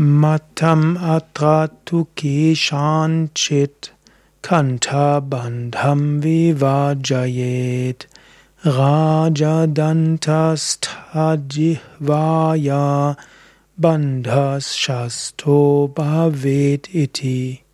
Matam atratu keshanchit kanta bandham vivajayet rajadantastadjihvaya bandhas shasto bhavet iti.